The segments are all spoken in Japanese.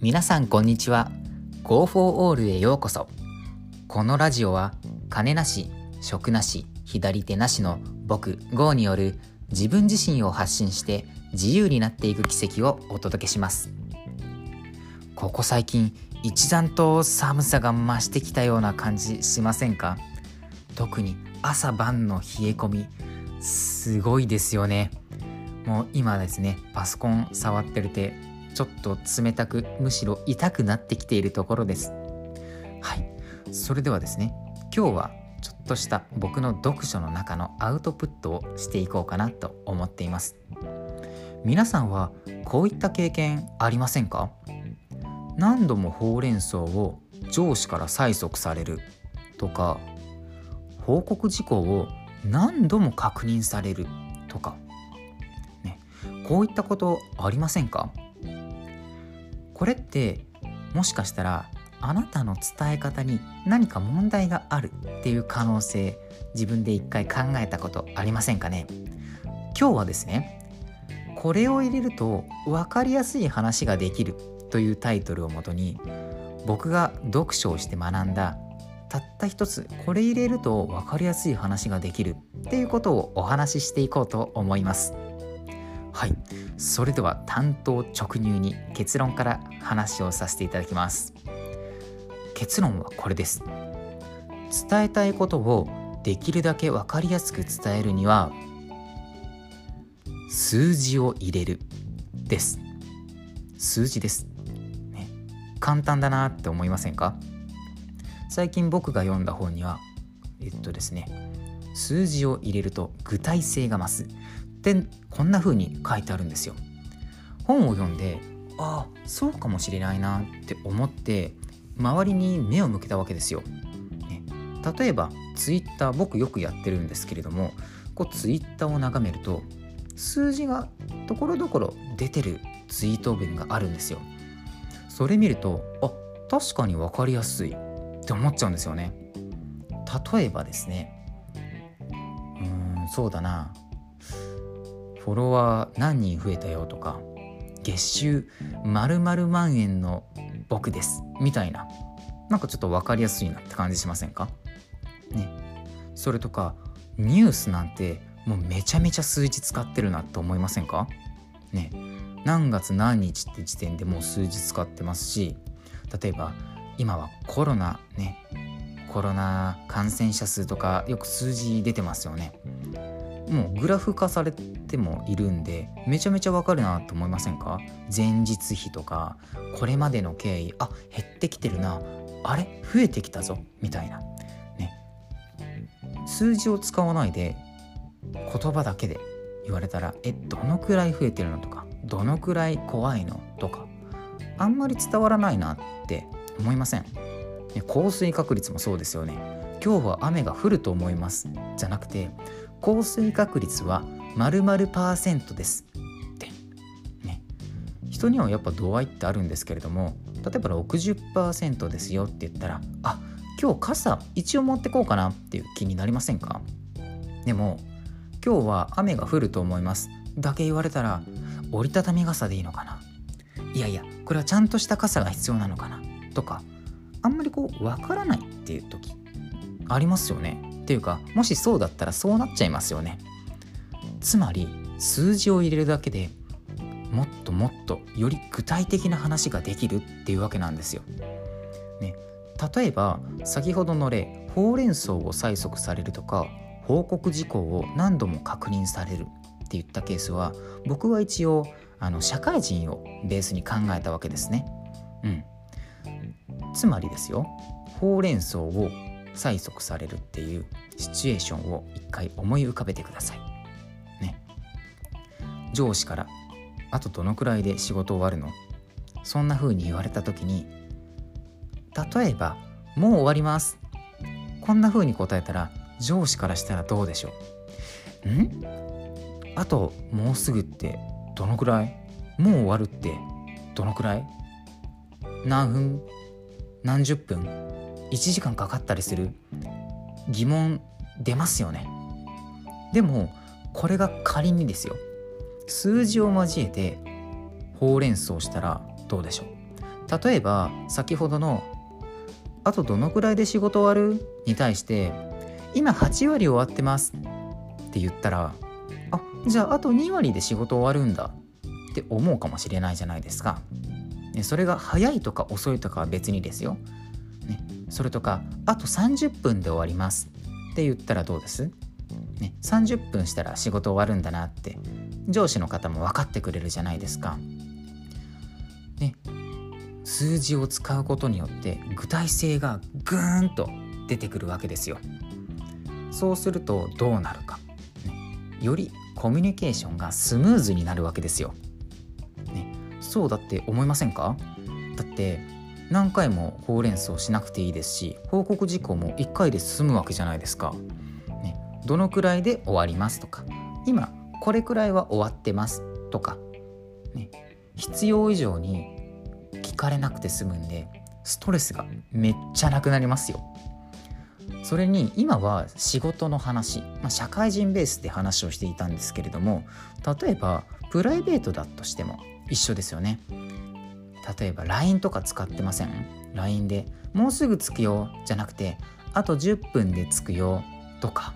皆さんこんにちは。Go for All へようこそ。このラジオは金なし食なし左手なしの僕 GO による自分自身を発信して自由になっていく奇跡をお届けします。ここ最近一段と寒さが増してきたような感じしませんか？特に朝晩の冷え込みすごいですよね。もう今ですねパソコン触ってる手ちょっと冷たくむしろ痛くなってきているところです。はい。それではですね今日はちょっとした僕の読書の中のアウトプットをしていこうかなと思っています。皆さんはこういった経験ありませんか？何度もほうれん草を上司から催促される。とか報告事項を何度も確認される。とか、ね、こういったことありませんか？これってもしかしたらあなたの伝え方に何か問題があるっていう可能性自分で一回考えたことありませんかね？今日はですねこれを入れると分かりやすい話ができるというタイトルをもとに僕が読書をして学んだたった一つこれ入れると分かりやすい話ができるっていうことをお話ししていこうと思います。はい。それでは担当直入に結論から話をさせていただきます。結論はこれです。伝えたいことをできるだけ分かりやすく伝えるには数字を入れる。です。数字です、ね、簡単だなって思いませんか？最近僕が読んだ本にはえっとですね。数字を入れると具体性が増す。ってこんな風に書いてあるんですよ。本を読んでああそうかもしれないなって思って周りに目を向けたわけですよ、ね、例えばツイッター僕よくやってるんですけれどもこうツイッターを眺めると数字がところどころ出てるツイート文があるんですよ。それ見るとあ確かに分かりやすいって思っちゃうんですよね。例えばですねうーんそうだな。フォロワー何人増えたよとか月収〇〇万円の僕ですみたいな。なんかちょっと分かりやすいなって感じしませんか？ね。それとかニュースなんてもうめちゃめちゃ数字使ってるなと思いませんか？ね。何月何日って時点でもう数字使ってますし例えば今はコロナね。コロナ感染者数とかよく数字出てますよね。もうグラフ化されてもいるんでめちゃめちゃわかるなと思いませんか？前日比とかこれまでの経緯あ減ってきてるなあれ？増えてきたぞみたいな。ね。数字を使わないで言葉だけで言われたらえどのくらい増えてるのとかどのくらい怖いの？とかあんまり伝わらないなって思いません、ね、降水確率もそうですよね。今日は雨が降ると思います。じゃなくて降水確率は〇〇パーセントです。って。ね。人にはやっぱ度合いってあるんですけれども例えば60%ですよって言ったらあ今日傘一応持ってこうかなっていう気になりませんか？でも今日は雨が降ると思います。だけ言われたら折りたたみ傘でいいのかな？いやいやこれはちゃんとした傘が必要なのかな？とかあんまりこうわからないっていう時ありますよね。っていうかもしそうだったらそうなっちゃいますよねつまり数字を入れるだけでもっともっとより具体的な話ができるっていうわけなんですよ。ね、例えば先ほどの例ほうれん草を催促されるとか報告事項を何度も確認されるっていったケースは僕は一応あの社会人をベースに考えたわけですね。うん、つまりですよほうれん草を催促されるっていうシチュエーションを一回思い浮かべてください。ね。上司から「あとどのくらいで仕事終わるの?」そんな風に言われた時に例えば「もう終わります」こんな風に答えたら上司からしたらどうでしょう？んあともうすぐってどのくらい？もう終わるってどのくらい？何分？何十分？1時間かかったりする疑問出ますよねでもこれが仮にですよ数字を交えてほうれん草したらどうでしょう例えば先ほどの「あとどのくらいで仕事終わる?」に対して「今8割終わってます」って言ったら「あじゃああと2割で仕事終わるんだ」って思うかもしれないじゃないですか。それが早いとか遅いとかは別にですよ。ね、それとか「あと30分で終わります」って言ったらどうです、ね、30分したら仕事終わるんだなって上司の方も分かってくれるじゃないですか。ね、数字を使うことによって具体性がぐーんと出てくるわけですよ。そうするとどうなるか、ね、よりコミュニケーションがスムーズになるわけですよ。ね、そうだって思いませんか？だって何回もほうれん草しなくていいですし報告事項も1回で済むわけじゃないですか。ね、どのくらいで終わりますとか今これくらいは終わってますとか、ね、必要以上に聞かれなくて済むんでストレスがめっちゃなくなりますよ。それに今は仕事の話、まあ、社会人ベースで話をしていたんですけれども例えばプライベートだとしても一緒ですよね。例えば LINE とか使ってません ?LINE で「もうすぐ着くよ」じゃなくて「あと10分で着くよ」とか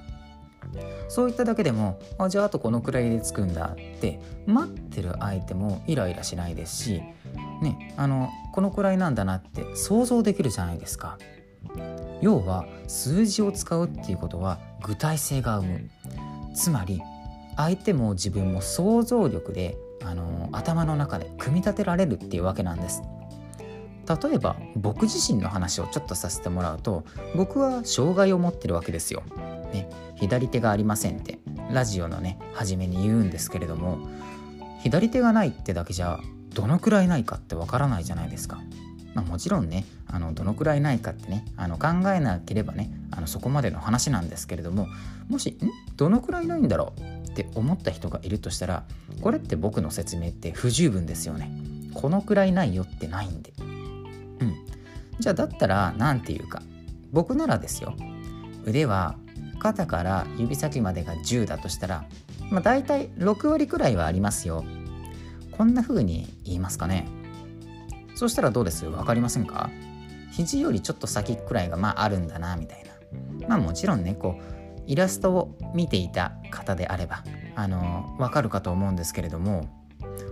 そういっただけでもあじゃああとこのくらいで着くんだって待ってる相手もイライラしないですし、ね、あのこのくらいなんだなって想像できるじゃないですか。要は数字を使うっていうことは具体性が生むつまり相手も自分も想像力であの頭の中で組み立てられるっていうわけなんです。例えば僕自身の話をちょっとさせてもらうと僕は障害を持ってるわけですよ、ね、左手がありませんってラジオのね初めに言うんですけれども左手がないってだけじゃどのくらいないかってわからないじゃないですか。まあ、もちろんねあのどのくらいないかってねあの考えなければねあのそこまでの話なんですけれどももしん？どのくらいないんだろう？って思った人がいるとしたらこれって僕の説明って不十分ですよね。このくらいないよってないんで。うん。じゃあだったら何て言うか僕ならですよ。腕は肩から指先までが10だとしたらまあ大体6割くらいはありますよ。こんな風に言いますかね。そしたらどうです？分かりませんか？肘よりちょっと先くらいがまああるんだなみたいな。まあもちろんねこうイラストを見ていた方であればあの分かるかと思うんですけれども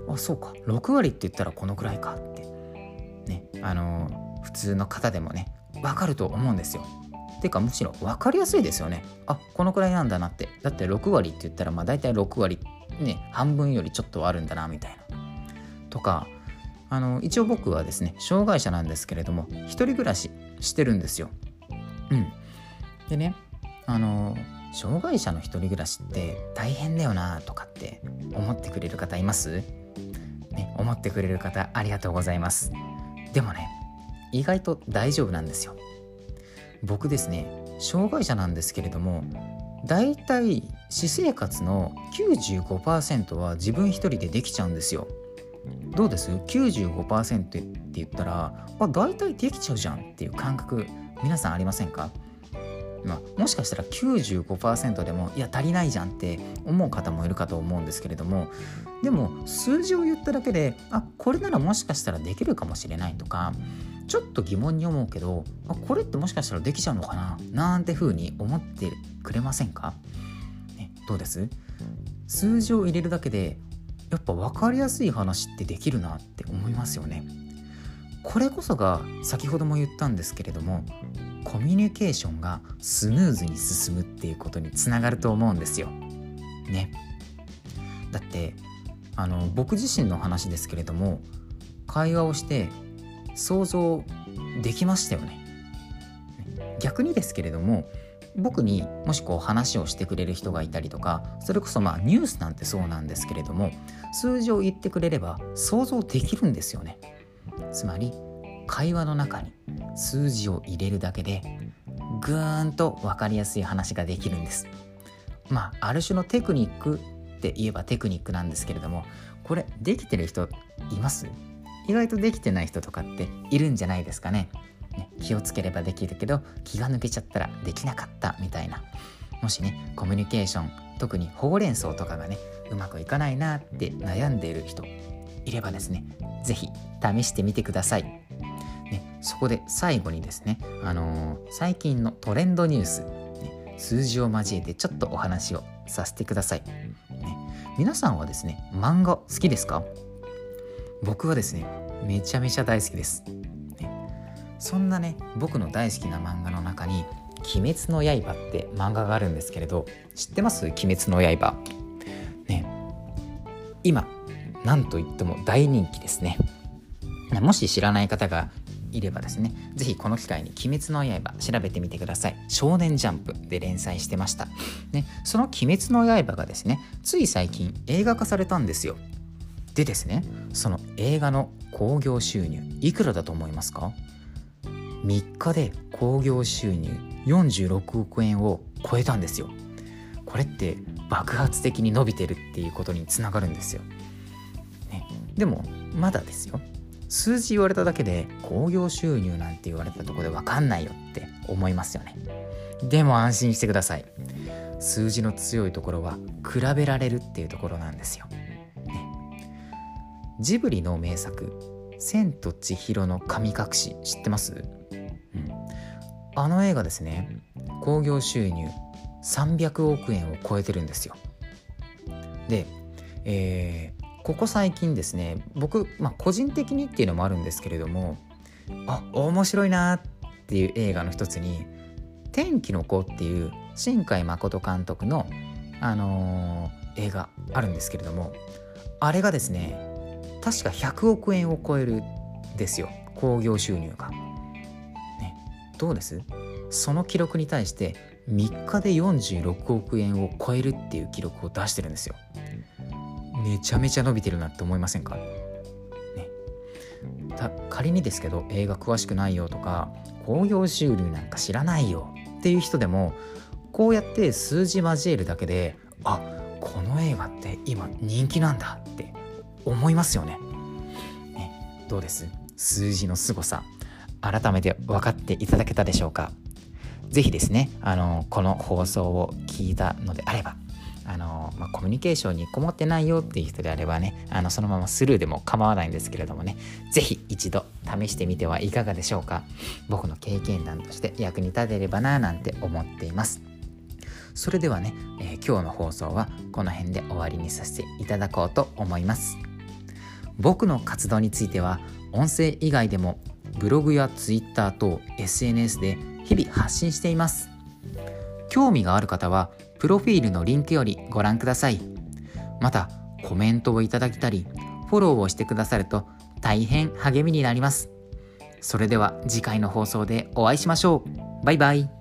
あそうか6割って言ったらこのくらいかってねあの普通の方でもね分かると思うんですよ。てかむしろ分かりやすいですよね。あこのくらいなんだなって。だって6割って言ったらまあ大体6割ね半分よりちょっとはあるんだなみたいな。とかあの一応僕はですね障害者なんですけれども一人暮らししてるんですよ。うん、でねあの障害者の一人暮らしって大変だよなとかって思ってくれる方います、ね、思ってくれる方ありがとうございます。でもね意外と大丈夫なんですよ。僕ですね障害者なんですけれどもだいたい私生活の95%は自分一人でできちゃうんですよ。どうです ?95% って言ったらあ大体できちゃうじゃんっていう感覚皆さんありませんか？まあ、もしかしたら95%でもいや足りないじゃんって思う方もいるかと思うんですけれどもでも数字を言っただけであこれならもしかしたらできるかもしれないとかちょっと疑問に思うけどあこれってもしかしたらできちゃうのかななんて風に思ってくれませんか、ね、どうです？数字を入れるだけでやっぱ分かりやすい話ってできるなって思いますよね。これこそが先ほども言ったんですけれどもコミュニケーションがスムーズに進むっていうことにつながると思うんですよ。ね。だってあの僕自身の話ですけれども会話をして想像できましたよね。逆にですけれども僕にもしこう話をしてくれる人がいたりとかそれこそまあニュースなんてそうなんですけれども数字を言ってくれれば想像できるんですよねつまり会話の中に数字を入れるだけでぐーんと分かりやすい話ができるんです。まあある種のテクニックって言えばテクニックなんですけれどもこれできてる人います？意外とできてない人とかっているんじゃないですかね。ね、気をつければできるけど気が抜けちゃったらできなかったみたいな。もしねコミュニケーション特にほうれん草とかがねうまくいかないなって悩んでいる人いればですね是非試してみてください。そこで最後にですね、あのー、最近のトレンドニュース、ね、数字を交えてちょっとお話をさせてください、ね、皆さんはですね漫画好きですか？僕はですねめちゃめちゃ大好きです、ね、そんなね僕の大好きな漫画の中に「鬼滅の刃」って漫画があるんですけれど知ってます？鬼滅の刃。ね今何と言っても大人気ですねもし知らない方がいればですね、ぜひこの機会に鬼滅の刃調べてみてください。少年ジャンプで連載してました。ね、その鬼滅の刃がですね、つい最近映画化されたんですよ。でですね、その映画の興行収入、いくらだと思いますか ?3 日で興行収入46億円を超えたんですよ。これって爆発的に伸びてるっていうことにつながるんですよ。ね、でもまだですよ数字言われただけで興行収入なんて言われたとこで分かんないよって思いますよね。でも安心してください。数字の強いところは比べられるっていうところなんですよ、ね、ジブリの名作「千と千尋の神隠し」知ってます、うん、あの映画ですね。興行収入300億円を超えてるんですよ。で、えここ最近ですね僕、まあ、個人的にっていうのもあるんですけれどもあ面白いなっていう映画の一つに「天気の子」っていう新海誠監督の、あのー、映画あるんですけれどもあれがですね確か100億円を超えるですよ興行収入が。ね、どうです？その記録に対して3日で46億円を超えるっていう記録を出してるんですよ。めちゃめちゃ伸びてるなって思いませんか？ね。仮にですけど映画詳しくないよとか興行収入なんか知らないよっていう人でもこうやって数字交えるだけであこの映画って今人気なんだって思いますよね。ね。どうです？数字の凄さ。改めて分かっていただけたでしょうか？是非ですねあのこの放送を聞いたのであればあの、まあ、コミュニケーションにこもってないよっていう人であればねあのそのままスルーでも構わないんですけれどもね是非一度試してみてはいかがでしょうか。僕の経験談として役に立てればななんて思っています。それではね、えー、今日の放送はこの辺で終わりにさせていただこうと思います。僕の活動については音声以外でもブログやツイッター等 SNS で日々発信しています。興味がある方はプロフィールのリンクよりご覧ください。また、コメントをいただきたり、フォローをしてくださると大変励みになります。それでは次回の放送でお会いしましょう。バイバイ。